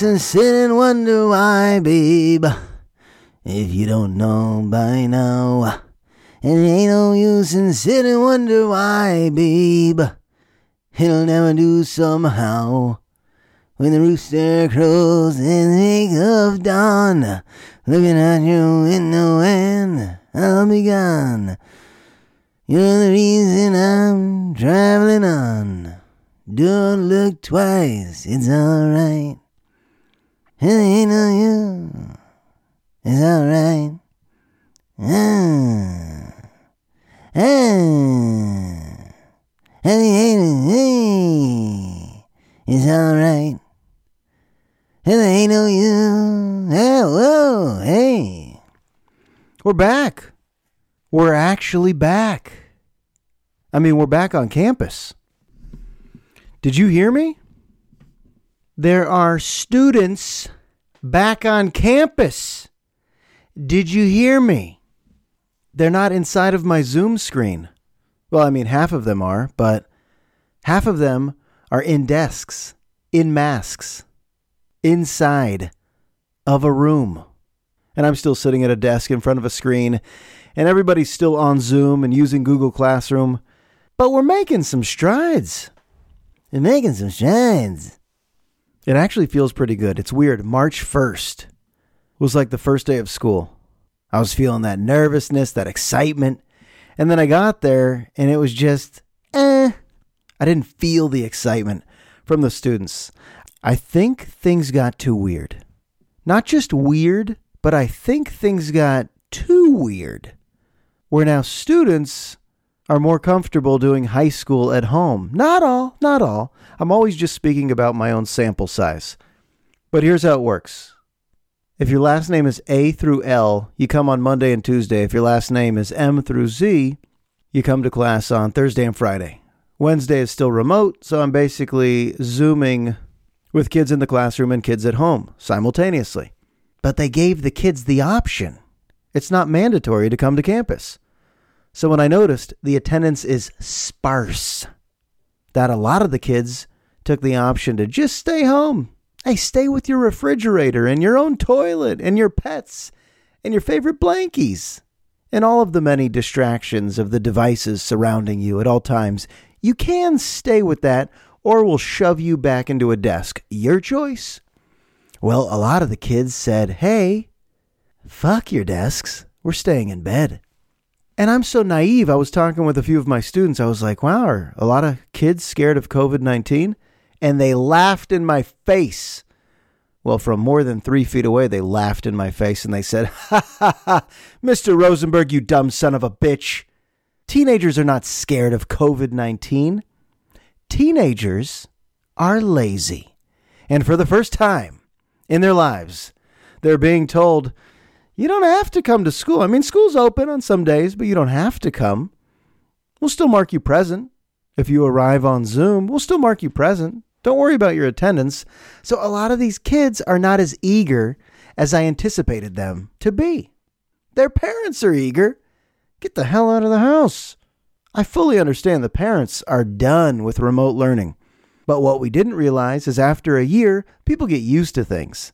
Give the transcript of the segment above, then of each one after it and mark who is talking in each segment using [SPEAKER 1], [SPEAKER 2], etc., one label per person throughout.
[SPEAKER 1] In sitting and wonder why, babe. If you don't know by now. It ain't no use in sitting and wonder why, babe. It'll never do somehow. When the rooster crows in the wake of dawn, looking out your window and I'll be gone. You're the reason I'm traveling on. Don't look twice, it's alright. Ain't no you, it's alright. Ah, ah, hey, it's alright. Ain't no you, oh, whoa, hey.
[SPEAKER 2] We're back. We're actually back. I mean, we're back on campus. Did you hear me? There are students back on campus. Did you hear me? They're not inside of my Zoom screen. Well, I mean, half of them are, but half of them are in desks, in masks, inside of a room. And I'm still sitting at a desk in front of a screen, and everybody's still on Zoom and using Google Classroom. But we're making some strides.
[SPEAKER 1] We're making some strides.
[SPEAKER 2] It actually feels pretty good. It's weird. March 1st was like the first day of school. I was feeling that nervousness, that excitement. And then I got there and it was just, eh. I didn't feel the excitement from the students. I think things got too weird. Not just weird, but I think things got too weird. Where now students are more comfortable doing high school at home. Not all, not all. I'm always just speaking about my own sample size. But here's how it works. If your last name is A through L, you come on Monday and Tuesday. If your last name is M through Z, you come to class on Thursday and Friday. Wednesday is still remote, so I'm basically Zooming with kids in the classroom and kids at home simultaneously. But they gave the kids the option. It's not mandatory to come to campus. So when I noticed the attendance is sparse, that a lot of the kids took the option to just stay home. Hey, stay with your refrigerator and your own toilet and your pets and your favorite blankies and all of the many distractions of the devices surrounding you at all times. You can stay with that or we'll shove you back into a desk. Your choice. Well, a lot of the kids said, hey, fuck your desks. We're staying in bed. And I'm so naive. I was talking with a few of my students. I was like, wow, are a lot of kids scared of COVID 19? And they laughed in my face. Well, from more than three feet away, they laughed in my face and they said, Ha ha ha, Mr. Rosenberg, you dumb son of a bitch. Teenagers are not scared of COVID 19. Teenagers are lazy. And for the first time in their lives, they're being told, you don't have to come to school. I mean, school's open on some days, but you don't have to come. We'll still mark you present. If you arrive on Zoom, we'll still mark you present. Don't worry about your attendance. So, a lot of these kids are not as eager as I anticipated them to be. Their parents are eager. Get the hell out of the house. I fully understand the parents are done with remote learning. But what we didn't realize is after a year, people get used to things.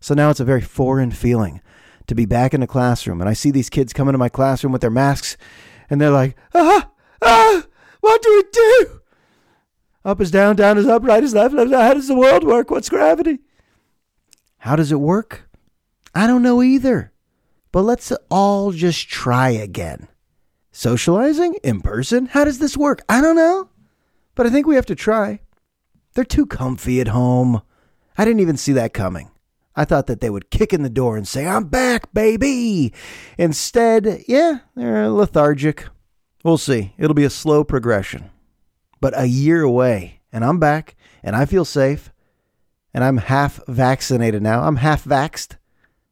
[SPEAKER 2] So now it's a very foreign feeling to be back in the classroom. And I see these kids come into my classroom with their masks and they're like, ah, ah, what do we do? Up is down, down is up, right is left, left. How does the world work? What's gravity? How does it work? I don't know either. But let's all just try again. Socializing in person? How does this work? I don't know. But I think we have to try. They're too comfy at home. I didn't even see that coming. I thought that they would kick in the door and say, I'm back, baby. Instead, yeah, they're lethargic. We'll see. It'll be a slow progression. But a year away, and I'm back, and I feel safe, and I'm half vaccinated now. I'm half vaxed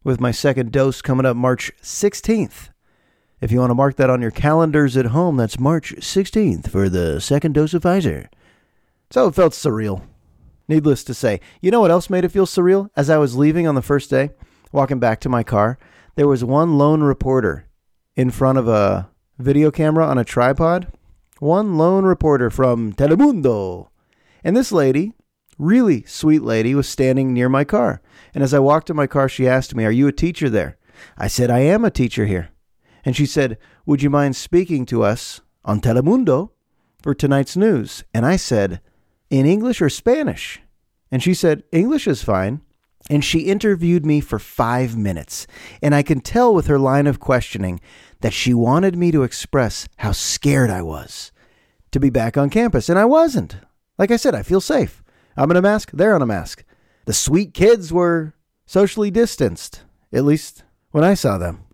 [SPEAKER 2] with my second dose coming up March 16th. If you want to mark that on your calendars at home, that's March 16th for the second dose of Pfizer. So it felt surreal. Needless to say, you know what else made it feel surreal? As I was leaving on the first day, walking back to my car, there was one lone reporter in front of a video camera on a tripod. One lone reporter from Telemundo. And this lady, really sweet lady was standing near my car. And as I walked to my car, she asked me, Are you a teacher there? I said, I am a teacher here. And she said, Would you mind speaking to us on Telemundo for tonight's news? And I said, In English or Spanish? And she said, English is fine. And she interviewed me for five minutes. And I can tell with her line of questioning that she wanted me to express how scared I was to be back on campus. And I wasn't. Like I said, I feel safe. I'm in a mask, they're on a mask. The sweet kids were socially distanced, at least when I saw them.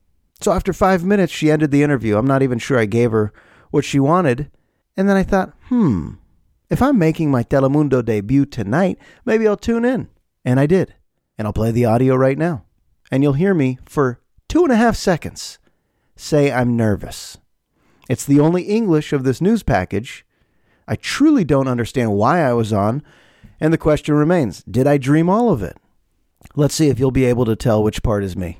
[SPEAKER 2] So after five minutes, she ended the interview. I'm not even sure I gave her what she wanted. And then I thought, hmm, if I'm making my Telemundo debut tonight, maybe I'll tune in. And I did. And I'll play the audio right now. And you'll hear me for two and a half seconds say I'm nervous. It's the only English of this news package. I truly don't understand why I was on. And the question remains Did I dream all of it? Let's see if you'll be able to tell which part is me.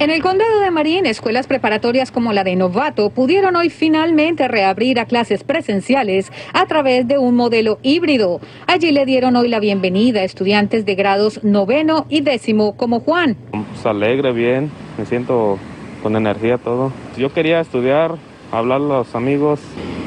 [SPEAKER 3] En el condado de Marin, escuelas preparatorias como la de Novato pudieron hoy finalmente reabrir a clases presenciales a través de un modelo híbrido. Allí le dieron hoy la bienvenida a estudiantes de grados noveno y décimo como Juan.
[SPEAKER 4] Pues alegre, bien, me siento con energía todo. Yo quería estudiar, hablar a los amigos,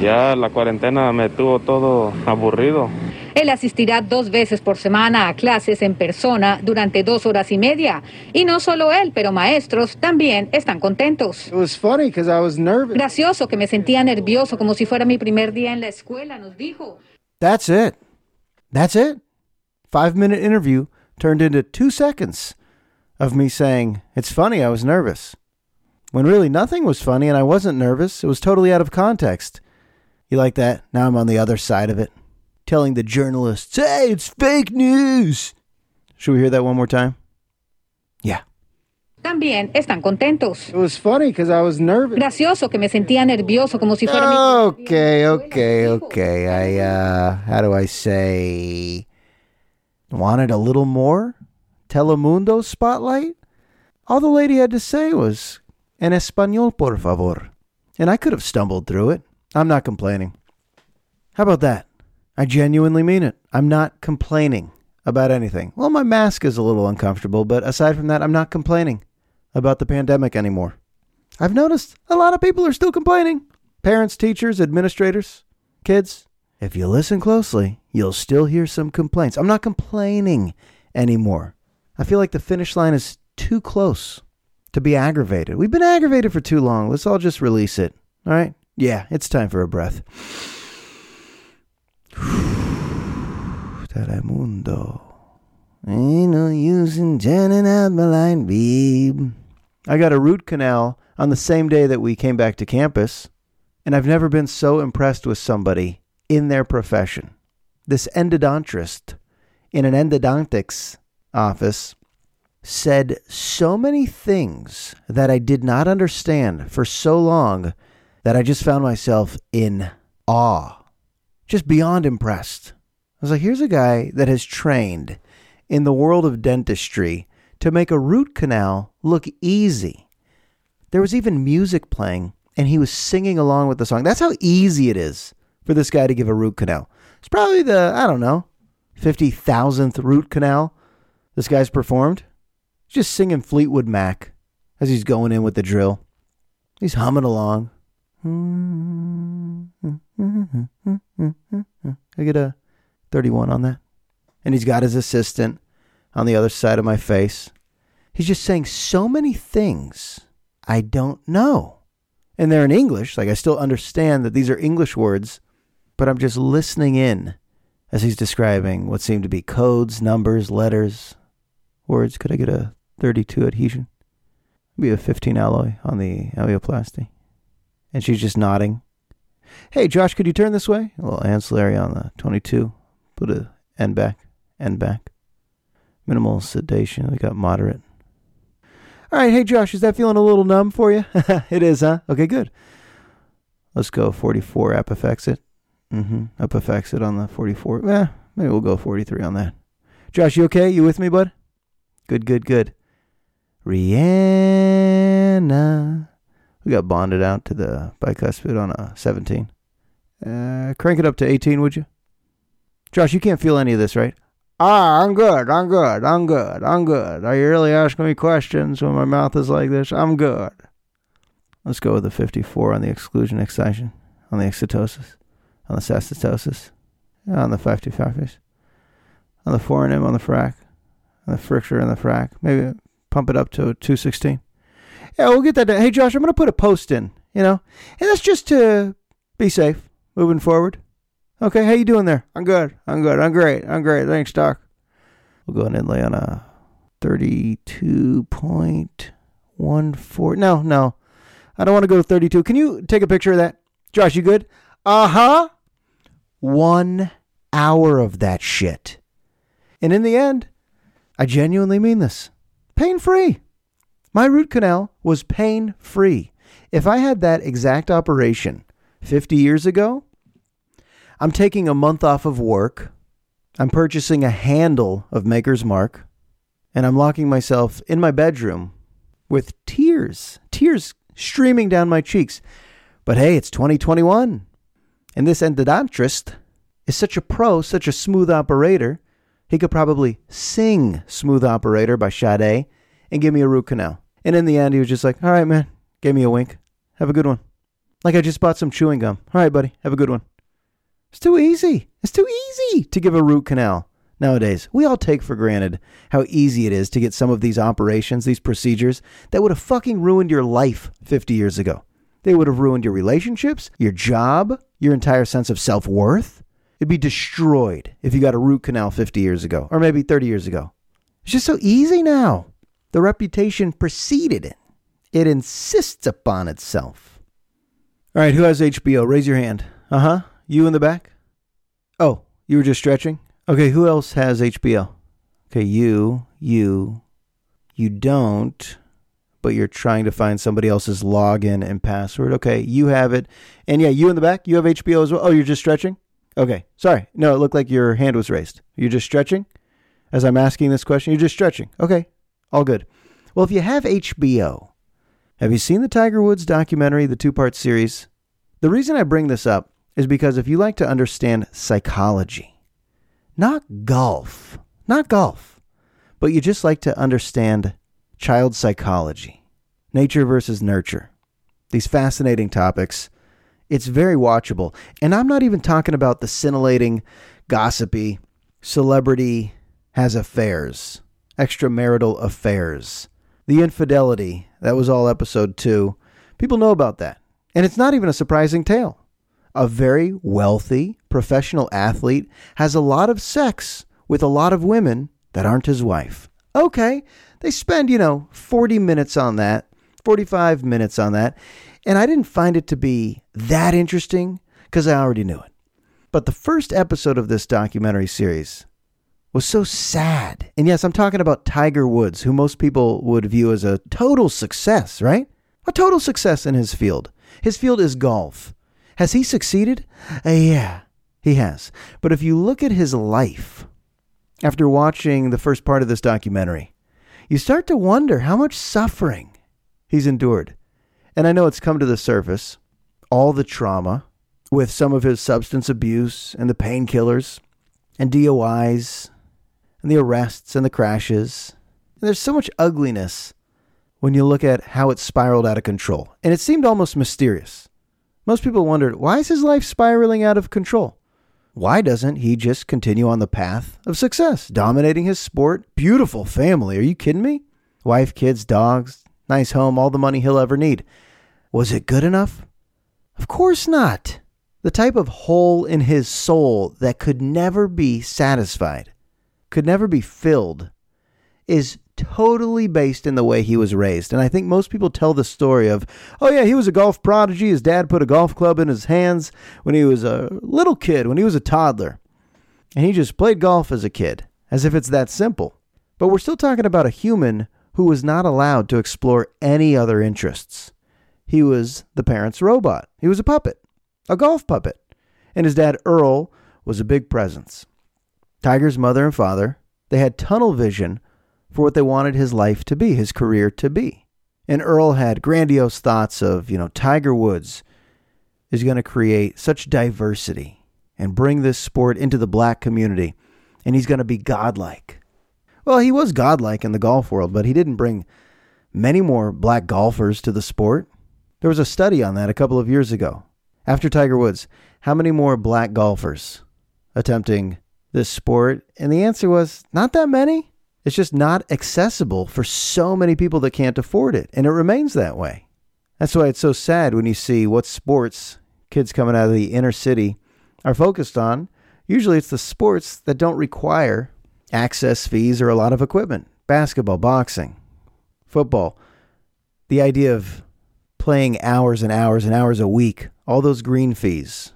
[SPEAKER 4] ya la cuarentena me tuvo todo aburrido.
[SPEAKER 3] Él asistirá dos veces por semana a clases en persona durante dos horas y media. Y no solo él, pero maestros también están contentos.
[SPEAKER 2] It was funny because I was nervous.
[SPEAKER 3] Gracioso que me sentía nervioso como si fuera mi primer día en la escuela, nos dijo.
[SPEAKER 2] That's it. That's it. Five minute interview turned into two seconds of me saying, It's funny, I was nervous. When really nothing was funny and I wasn't nervous. It was totally out of context. You like that? Now I'm on the other side of it. Telling the journalists, Hey, it's fake news. Should we hear that one more time? Yeah.
[SPEAKER 3] También están contentos.
[SPEAKER 2] It was funny because I was nervous.
[SPEAKER 3] Gracioso que me sentía nervioso como si fuera mi primer día
[SPEAKER 2] Okay, okay,
[SPEAKER 3] escuela, nos dijo.
[SPEAKER 2] okay. I uh how do I say wanted a little more Telemundo spotlight? All the lady had to say was en español, por favor. And I could have stumbled through it. I'm not complaining. How about that? I genuinely mean it. I'm not complaining about anything. Well, my mask is a little uncomfortable, but aside from that, I'm not complaining about the pandemic anymore. I've noticed a lot of people are still complaining. Parents, teachers, administrators, kids. If you listen closely, you'll still hear some complaints. I'm not complaining anymore. I feel like the finish line is too close to be aggravated. We've been aggravated for too long. Let's all just release it. All right? Yeah, it's time for a breath. Telemundo. Ain't no use in turning out my light, babe. I got a root canal on the same day that we came back to campus, and I've never been so impressed with somebody in their profession. This endodontist in an endodontics office said so many things that I did not understand for so long that I just found myself in awe, just beyond impressed. I was like, here's a guy that has trained in the world of dentistry to make a root canal look easy. There was even music playing, and he was singing along with the song. That's how easy it is for this guy to give a root canal. It's probably the, I don't know, 50,000th root canal this guy's performed. Just singing Fleetwood Mac as he's going in with the drill. He's humming along. I get a 31 on that. And he's got his assistant on the other side of my face. He's just saying so many things I don't know. And they're in English. Like I still understand that these are English words, but I'm just listening in as he's describing what seem to be codes, numbers, letters, words. Could I get a 32 adhesion? Be a 15 alloy on the alveoplasty. And she's just nodding. Hey, Josh, could you turn this way? A little ancillary on the 22. Put a end back, end back. Minimal sedation. We got moderate. All right, hey, Josh, is that feeling a little numb for you? it is, huh? Okay, good. Let's go 44 apopexit. Mm-hmm. it on the 44. Eh, maybe we'll go 43 on that. Josh, you okay? You with me, bud? Good, good, good. Rihanna. We got bonded out to the bicuspid on a 17. Uh, crank it up to 18, would you? Josh, you can't feel any of this, right? Ah, I'm good. I'm good. I'm good. I'm good. Are you really asking me questions when my mouth is like this? I'm good. Let's go with the 54 on the exclusion excision, on the excitosis, on the sastosis, on the 55 on the foreign M, on the frac, on the friction and the frac. Maybe pump it up to 216. Yeah, we'll get that. Done. Hey, Josh, I'm going to put a post in, you know, and that's just to be safe moving forward. Okay, how you doing there? I'm good. I'm good. I'm great. I'm great. Thanks, Doc. We'll go ahead and lay on a 32.14. No, no. I don't want to go to 32. Can you take a picture of that? Josh, you good? Uh huh. One hour of that shit. And in the end, I genuinely mean this pain free. My root canal was pain free. If I had that exact operation 50 years ago, I'm taking a month off of work. I'm purchasing a handle of Maker's Mark, and I'm locking myself in my bedroom with tears, tears streaming down my cheeks. But hey, it's 2021, and this endodontist is such a pro, such a smooth operator. He could probably sing Smooth Operator by Sade and give me a root canal. And in the end, he was just like, all right, man, gave me a wink. Have a good one. Like I just bought some chewing gum. All right, buddy, have a good one. It's too easy. It's too easy to give a root canal nowadays. We all take for granted how easy it is to get some of these operations, these procedures that would have fucking ruined your life 50 years ago. They would have ruined your relationships, your job, your entire sense of self worth. It'd be destroyed if you got a root canal 50 years ago, or maybe 30 years ago. It's just so easy now. The reputation preceded it, it insists upon itself. All right, who has HBO? Raise your hand. Uh huh. You in the back? Oh, you were just stretching? Okay, who else has HBO? Okay, you, you, you don't, but you're trying to find somebody else's login and password. Okay, you have it. And yeah, you in the back, you have HBO as well. Oh, you're just stretching? Okay, sorry. No, it looked like your hand was raised. You're just stretching? As I'm asking this question, you're just stretching. Okay, all good. Well, if you have HBO, have you seen the Tiger Woods documentary, the two part series? The reason I bring this up is because if you like to understand psychology, not golf, not golf, but you just like to understand child psychology, nature versus nurture, these fascinating topics, it's very watchable. And I'm not even talking about the scintillating, gossipy, celebrity has affairs, extramarital affairs, the infidelity. That was all episode two. People know about that. And it's not even a surprising tale a very wealthy professional athlete has a lot of sex with a lot of women that aren't his wife. Okay, they spend, you know, 40 minutes on that, 45 minutes on that, and I didn't find it to be that interesting because I already knew it. But the first episode of this documentary series was so sad. And yes, I'm talking about Tiger Woods, who most people would view as a total success, right? A total success in his field. His field is golf. Has he succeeded? Uh, yeah, he has. But if you look at his life after watching the first part of this documentary, you start to wonder how much suffering he's endured. And I know it's come to the surface all the trauma with some of his substance abuse and the painkillers and DUIs and the arrests and the crashes. And there's so much ugliness when you look at how it spiraled out of control. And it seemed almost mysterious. Most people wondered why is his life spiraling out of control? Why doesn't he just continue on the path of success, dominating his sport? Beautiful family. Are you kidding me? Wife, kids, dogs, nice home, all the money he'll ever need. Was it good enough? Of course not. The type of hole in his soul that could never be satisfied, could never be filled, is totally based in the way he was raised. And I think most people tell the story of, oh, yeah, he was a golf prodigy. His dad put a golf club in his hands when he was a little kid, when he was a toddler. And he just played golf as a kid, as if it's that simple. But we're still talking about a human who was not allowed to explore any other interests. He was the parents' robot, he was a puppet, a golf puppet. And his dad, Earl, was a big presence. Tiger's mother and father, they had tunnel vision for what they wanted his life to be, his career to be. And Earl had grandiose thoughts of, you know, Tiger Woods is going to create such diversity and bring this sport into the black community and he's going to be godlike. Well, he was godlike in the golf world, but he didn't bring many more black golfers to the sport. There was a study on that a couple of years ago. After Tiger Woods, how many more black golfers attempting this sport? And the answer was not that many. It's just not accessible for so many people that can't afford it. And it remains that way. That's why it's so sad when you see what sports kids coming out of the inner city are focused on. Usually it's the sports that don't require access fees or a lot of equipment basketball, boxing, football. The idea of playing hours and hours and hours a week, all those green fees,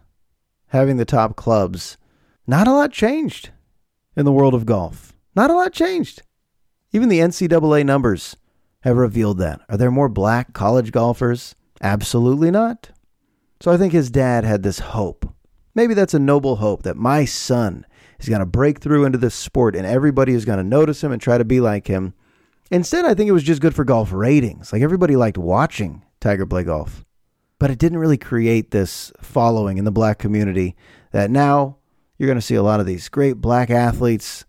[SPEAKER 2] having the top clubs, not a lot changed in the world of golf. Not a lot changed. Even the NCAA numbers have revealed that. Are there more black college golfers? Absolutely not. So I think his dad had this hope. Maybe that's a noble hope that my son is going to break through into this sport and everybody is going to notice him and try to be like him. Instead, I think it was just good for golf ratings. Like everybody liked watching Tiger play golf. But it didn't really create this following in the black community that now you're going to see a lot of these great black athletes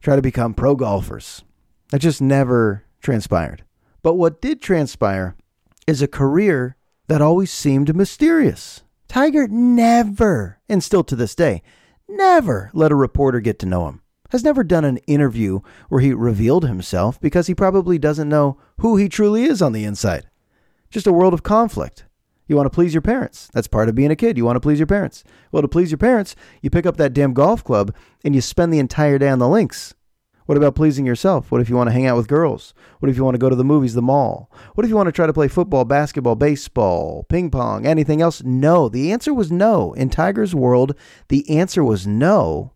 [SPEAKER 2] try to become pro golfers. That just never transpired. But what did transpire is a career that always seemed mysterious. Tiger never, and still to this day, never let a reporter get to know him. Has never done an interview where he revealed himself because he probably doesn't know who he truly is on the inside. Just a world of conflict. You want to please your parents. That's part of being a kid. You want to please your parents. Well, to please your parents, you pick up that damn golf club and you spend the entire day on the links. What about pleasing yourself? What if you want to hang out with girls? What if you want to go to the movies, the mall? What if you want to try to play football, basketball, baseball, ping pong, anything else? No. The answer was no. In Tiger's world, the answer was no.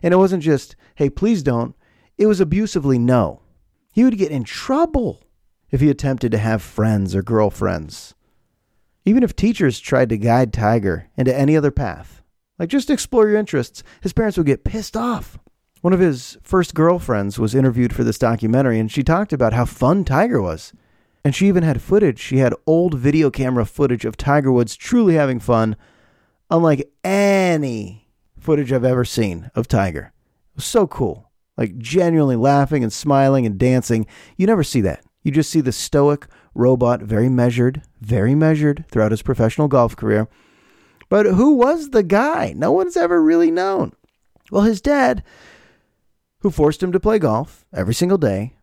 [SPEAKER 2] And it wasn't just, hey, please don't. It was abusively no. He would get in trouble if he attempted to have friends or girlfriends. Even if teachers tried to guide Tiger into any other path, like just explore your interests, his parents would get pissed off. One of his first girlfriends was interviewed for this documentary, and she talked about how fun Tiger was. And she even had footage. She had old video camera footage of Tiger Woods truly having fun, unlike any footage I've ever seen of Tiger. It was so cool. Like genuinely laughing and smiling and dancing. You never see that. You just see the stoic robot, very measured, very measured throughout his professional golf career. But who was the guy? No one's ever really known. Well, his dad who forced him to play golf every single day,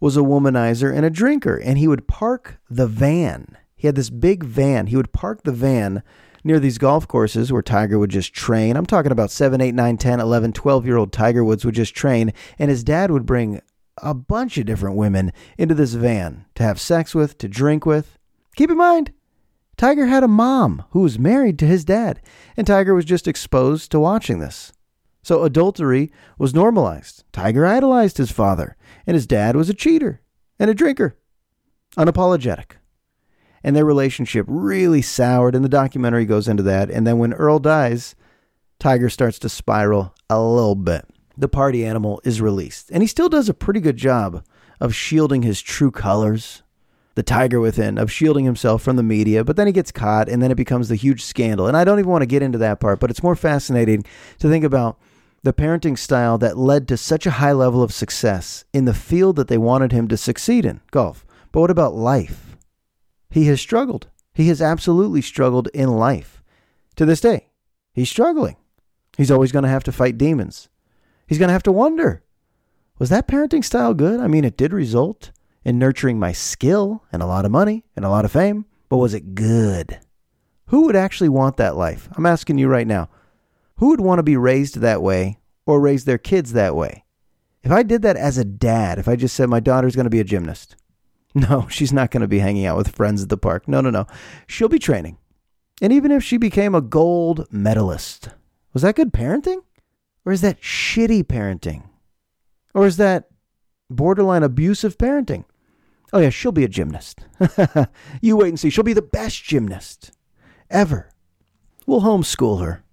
[SPEAKER 2] was a womanizer and a drinker. And he would park the van. He had this big van. He would park the van near these golf courses where Tiger would just train. I'm talking about 7, 8, 9, 10, 11, 12 year old Tiger Woods would just train. And his dad would bring a bunch of different women into this van to have sex with, to drink with. Keep in mind, Tiger had a mom who was married to his dad, and Tiger was just exposed to watching this. So adultery was normalized. Tiger idolized his father, and his dad was a cheater and a drinker. Unapologetic. And their relationship really soured, and the documentary goes into that. And then when Earl dies, Tiger starts to spiral a little bit. The party animal is released, and he still does a pretty good job of shielding his true colors, the tiger within, of shielding himself from the media, but then he gets caught, and then it becomes the huge scandal. And I don't even want to get into that part, but it's more fascinating to think about the parenting style that led to such a high level of success in the field that they wanted him to succeed in golf. But what about life? He has struggled. He has absolutely struggled in life. To this day, he's struggling. He's always going to have to fight demons. He's going to have to wonder was that parenting style good? I mean, it did result in nurturing my skill and a lot of money and a lot of fame, but was it good? Who would actually want that life? I'm asking you right now. Who would want to be raised that way or raise their kids that way? If I did that as a dad, if I just said my daughter's going to be a gymnast, no, she's not going to be hanging out with friends at the park. No, no, no. She'll be training. And even if she became a gold medalist, was that good parenting? Or is that shitty parenting? Or is that borderline abusive parenting? Oh, yeah, she'll be a gymnast. you wait and see. She'll be the best gymnast ever. We'll homeschool her.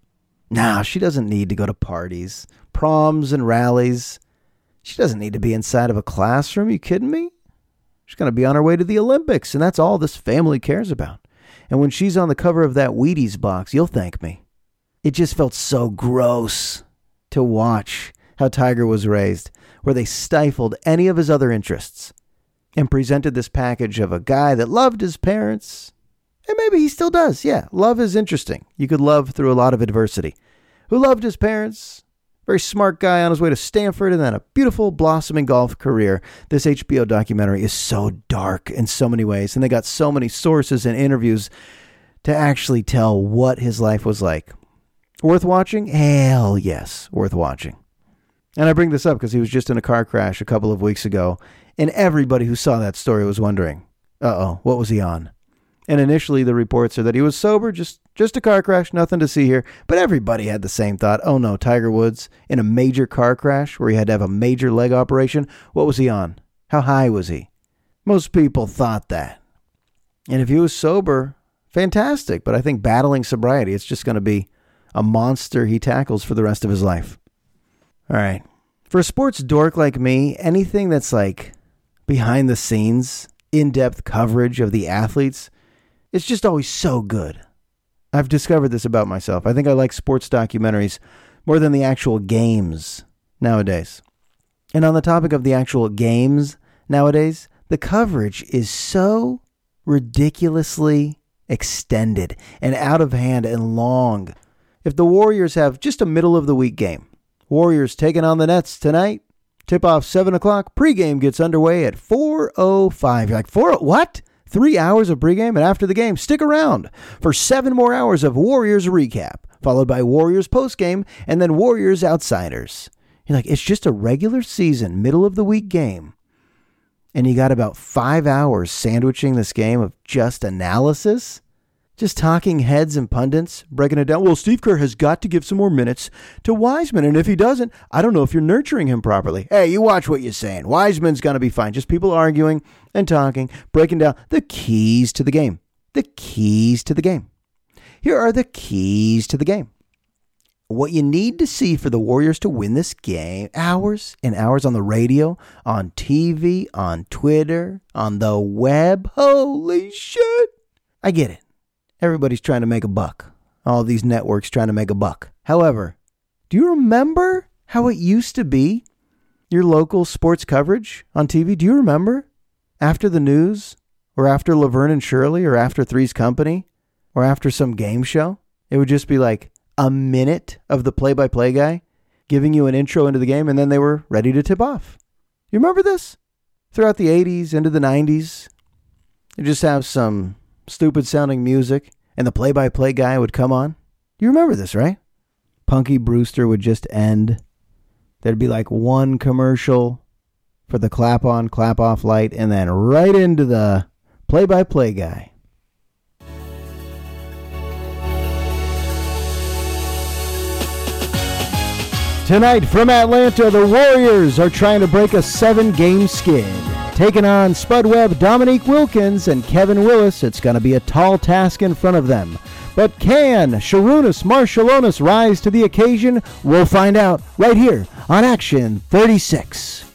[SPEAKER 2] Nah, she doesn't need to go to parties, proms, and rallies. She doesn't need to be inside of a classroom. You kidding me? She's going to be on her way to the Olympics, and that's all this family cares about. And when she's on the cover of that Wheaties box, you'll thank me. It just felt so gross to watch how Tiger was raised, where they stifled any of his other interests and presented this package of a guy that loved his parents. And maybe he still does. Yeah, love is interesting. You could love through a lot of adversity. Who loved his parents, very smart guy on his way to Stanford and then a beautiful blossoming golf career. This HBO documentary is so dark in so many ways, and they got so many sources and interviews to actually tell what his life was like. Worth watching? Hell yes, worth watching. And I bring this up because he was just in a car crash a couple of weeks ago, and everybody who saw that story was wondering, uh oh, what was he on? And initially, the reports are that he was sober, just just a car crash, nothing to see here. But everybody had the same thought. Oh no, Tiger Woods in a major car crash where he had to have a major leg operation. What was he on? How high was he? Most people thought that. And if he was sober, fantastic. But I think battling sobriety, it's just going to be a monster he tackles for the rest of his life. All right. For a sports dork like me, anything that's like behind the scenes, in depth coverage of the athletes, it's just always so good. I've discovered this about myself. I think I like sports documentaries more than the actual games nowadays. And on the topic of the actual games nowadays, the coverage is so ridiculously extended and out of hand and long. If the Warriors have just a middle of the week game, Warriors taking on the Nets tonight, tip off 7 o'clock, pregame gets underway at 4.05. You're like, 4 what? Three hours of pregame, and after the game, stick around for seven more hours of Warriors recap, followed by Warriors postgame, and then Warriors outsiders. You're like, it's just a regular season, middle of the week game. And you got about five hours sandwiching this game of just analysis? Just talking heads and pundits, breaking it down. Well, Steve Kerr has got to give some more minutes to Wiseman. And if he doesn't, I don't know if you're nurturing him properly. Hey, you watch what you're saying. Wiseman's going to be fine. Just people arguing and talking, breaking down the keys to the game. The keys to the game. Here are the keys to the game. What you need to see for the Warriors to win this game hours and hours on the radio, on TV, on Twitter, on the web. Holy shit. I get it. Everybody's trying to make a buck. All these networks trying to make a buck. However, do you remember how it used to be? Your local sports coverage on TV? Do you remember? After the news, or after Laverne and Shirley, or after Three's Company, or after some game show, it would just be like a minute of the play by play guy giving you an intro into the game, and then they were ready to tip off. You remember this? Throughout the 80s, into the 90s, you just have some stupid sounding music, and the play by play guy would come on. You remember this, right? Punky Brewster would just end. There'd be like one commercial for the clap on, clap off light, and then right into the play by play guy. Tonight from Atlanta, the Warriors are trying to break a seven game skid. Taking on Spud Webb, Dominique Wilkins, and Kevin Willis, it's going to be a tall task in front of them. But can Sarunas Marciulionis rise to the occasion? We'll find out right here on Action 36.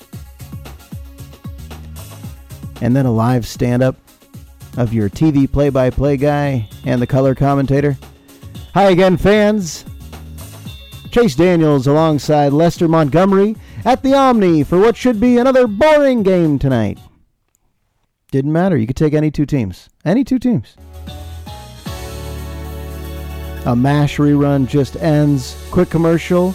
[SPEAKER 2] And then a live stand up of your TV play by play guy and the color commentator. Hi again, fans. Chase Daniels alongside Lester Montgomery at the Omni for what should be another boring game tonight. Didn't matter. You could take any two teams. Any two teams. A MASH rerun just ends. Quick commercial.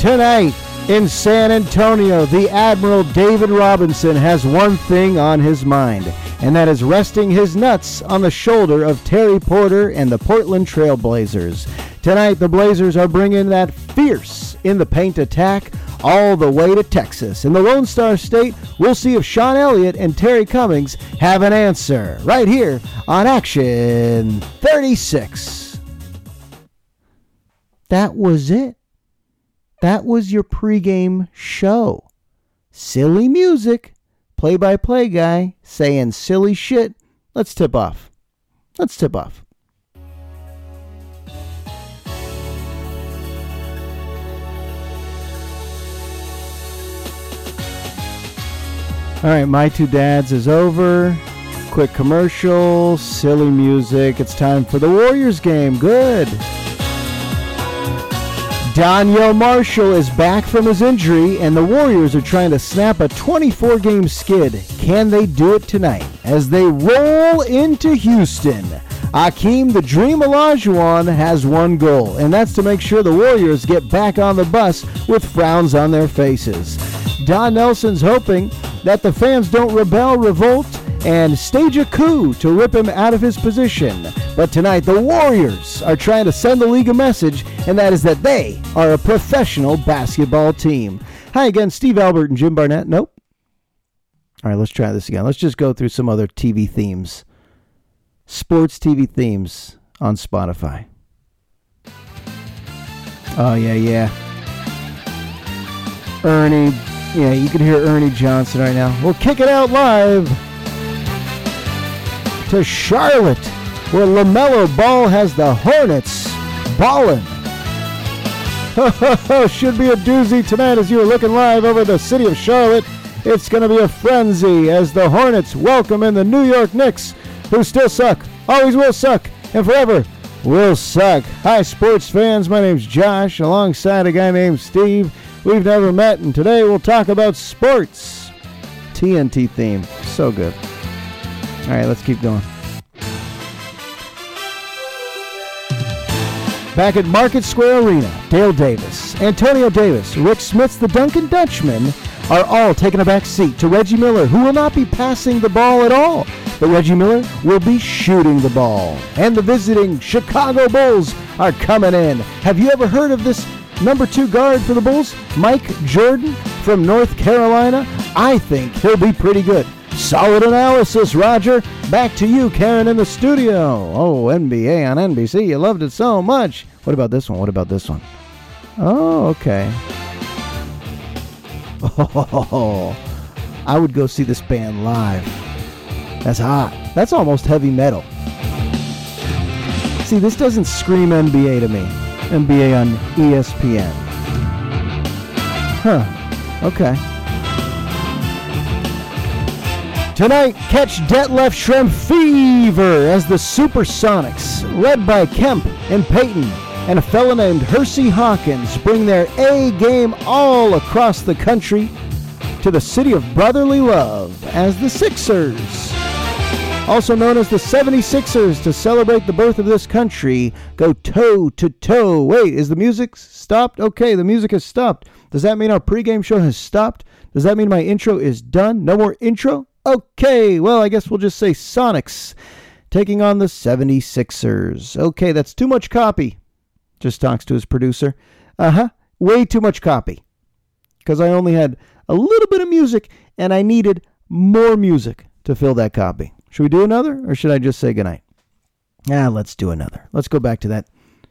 [SPEAKER 2] Tonight in San Antonio, the Admiral David Robinson has one thing on his mind, and that is resting his nuts on the shoulder of Terry Porter and the Portland Trailblazers. Tonight, the Blazers are bringing that fierce in the paint attack all the way to Texas. In the Lone Star State, we'll see if Sean Elliott and Terry Cummings have an answer right here on Action 36. That was it. That was your pregame show. Silly music, play by play guy saying silly shit. Let's tip off. Let's tip off. All right, My Two Dads is over. Quick commercial, silly music. It's time for the Warriors game. Good. Donyell Marshall is back from his injury, and the Warriors are trying to snap a 24 game skid. Can they do it tonight as they roll into Houston? Akeem the Dream Olajuwon has one goal, and that's to make sure the Warriors get back on the bus with frowns on their faces. Don Nelson's hoping that the fans don't rebel, revolt, and stage a coup to rip him out of his position. But tonight, the Warriors are trying to send the league a message, and that is that they are a professional basketball team. Hi again, Steve Albert and Jim Barnett. Nope. All right, let's try this again. Let's just go through some other TV themes, sports TV themes on Spotify. Oh, yeah, yeah. Ernie. Yeah, you can hear Ernie Johnson right now. We'll kick it out live to Charlotte, where LaMelo Ball has the Hornets ballin'. Should be a doozy tonight as you're looking live over the city of Charlotte. It's going to be a frenzy as the Hornets welcome in the New York Knicks, who still suck, always will suck, and forever will suck. Hi, sports fans. My name's Josh, alongside a guy named Steve. We've never met, and today we'll talk about sports. TNT theme. So good. All right, let's keep going. Back at Market Square Arena, Dale Davis, Antonio Davis, Rick Smits, the Dunking Dutchman are all taking a back seat to Reggie Miller, who will not be passing the ball at all, but Reggie Miller will be shooting the ball. And the visiting Chicago Bulls are coming in. Have you ever heard of this number two guard for the Bulls, Mike Jordan from North Carolina? I think he'll be pretty good. Solid analysis, Roger. Back to you, Karen, in the studio. Oh, NBA on NBC. You loved it so much. What about this one? What about this one? Oh, okay. Oh, I would go see this band live. That's hot. That's almost heavy metal. See, this doesn't scream NBA to me. NBA on ESPN. Huh. Okay. Tonight, catch Detlef Schrempf Fever as the Supersonics, led by Kemp and Payton, and a fellow named Hersey Hawkins, bring their A game all across the country to the city of brotherly love as the Sixers. Also known as the 76ers, to celebrate the birth of this country, go toe to toe. Wait, is the music stopped? Okay, the music has stopped. Does that mean our pregame show has stopped? Does that mean my intro is done? No more intro? Okay, well, I guess we'll just say Sonics taking on the 76ers. Okay, that's too much copy. Just talks to his producer. Uh huh. Way too much copy. Because I only had a little bit of music and I needed more music to fill that copy. Should we do another or should I just say goodnight? Ah, let's do another. Let's go back to that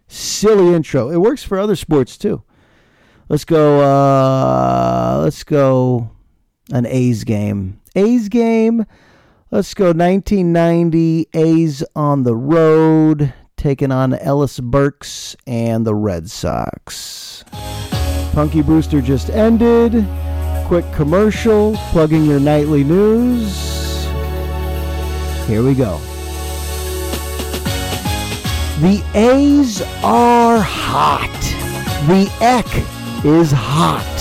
[SPEAKER 2] silly intro. It works for other sports too. Let's go, uh, let's go an A's game. A's game. Let's go 1990 A's on the road, taking on Ellis Burks and the Red Sox. Punky Brewster just ended. Quick commercial, plugging your nightly news. Here we go. The A's are hot. The Eck is hot.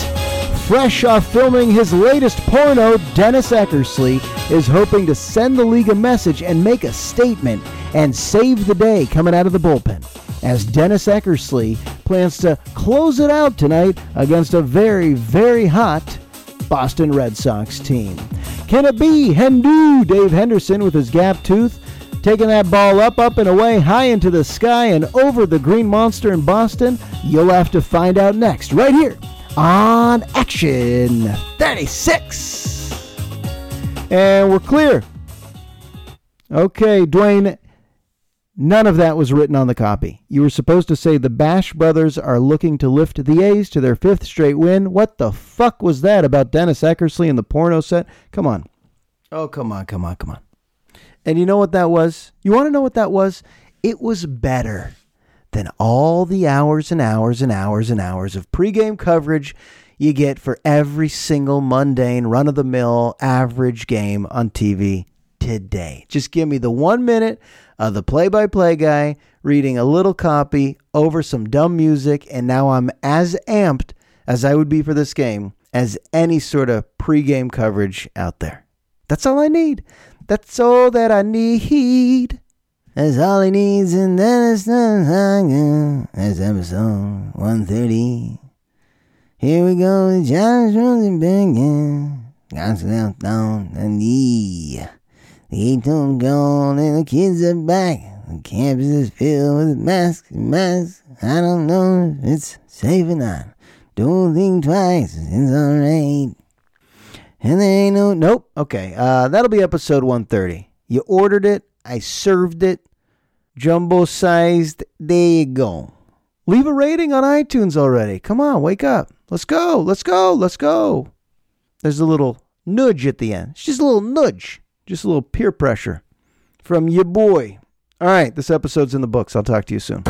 [SPEAKER 2] Fresh off filming his latest porno, Dennis Eckersley is hoping to send the league a message and make a statement and save the day coming out of the bullpen. As Dennis Eckersley plans to close it out tonight against a very, very hot Boston Red Sox team. Can it be Hendu Dave Henderson with his gap tooth? Taking that ball up, up, and away, high into the sky and over the Green Monster in Boston? You'll have to find out next, right here on Action 36. And we're clear. Okay, Dwayne, none of that was written on the copy. You were supposed to say the Bash brothers are looking to lift the A's to their fifth straight win. What the fuck was that about Dennis Eckersley and the porno set? Come on. Oh, come on, come on, come on. And you know what that was? You want to know what that was? It was better than all the hours and hours and hours and hours of pregame coverage you get for every single mundane, run of the mill, average game on TV today. Just give me the one minute of the play by play guy reading a little copy over some dumb music, and now I'm as amped as I would be for this game as any sort of pregame coverage out there. That's all I need. That's all that I need.
[SPEAKER 1] That's all he needs, and then it's not That's episode 130. Here we go, Josh Rosenberg. God's left down the knee. The eight don't gone, and the kids are back. The campus is filled with masks and masks. I don't know if it's safe or not. Don't think twice, it's alright. And there ain't no.
[SPEAKER 2] Nope. Okay. Uh, that'll be episode 130. You ordered it. I served it. Jumbo sized. There you go. Leave a rating on iTunes already. Come on, wake up. Let's go. Let's go. Let's go. There's a little nudge at the end. It's just a little nudge. Just a little peer pressure from your boy. All right. This episode's in the books. I'll talk to you soon.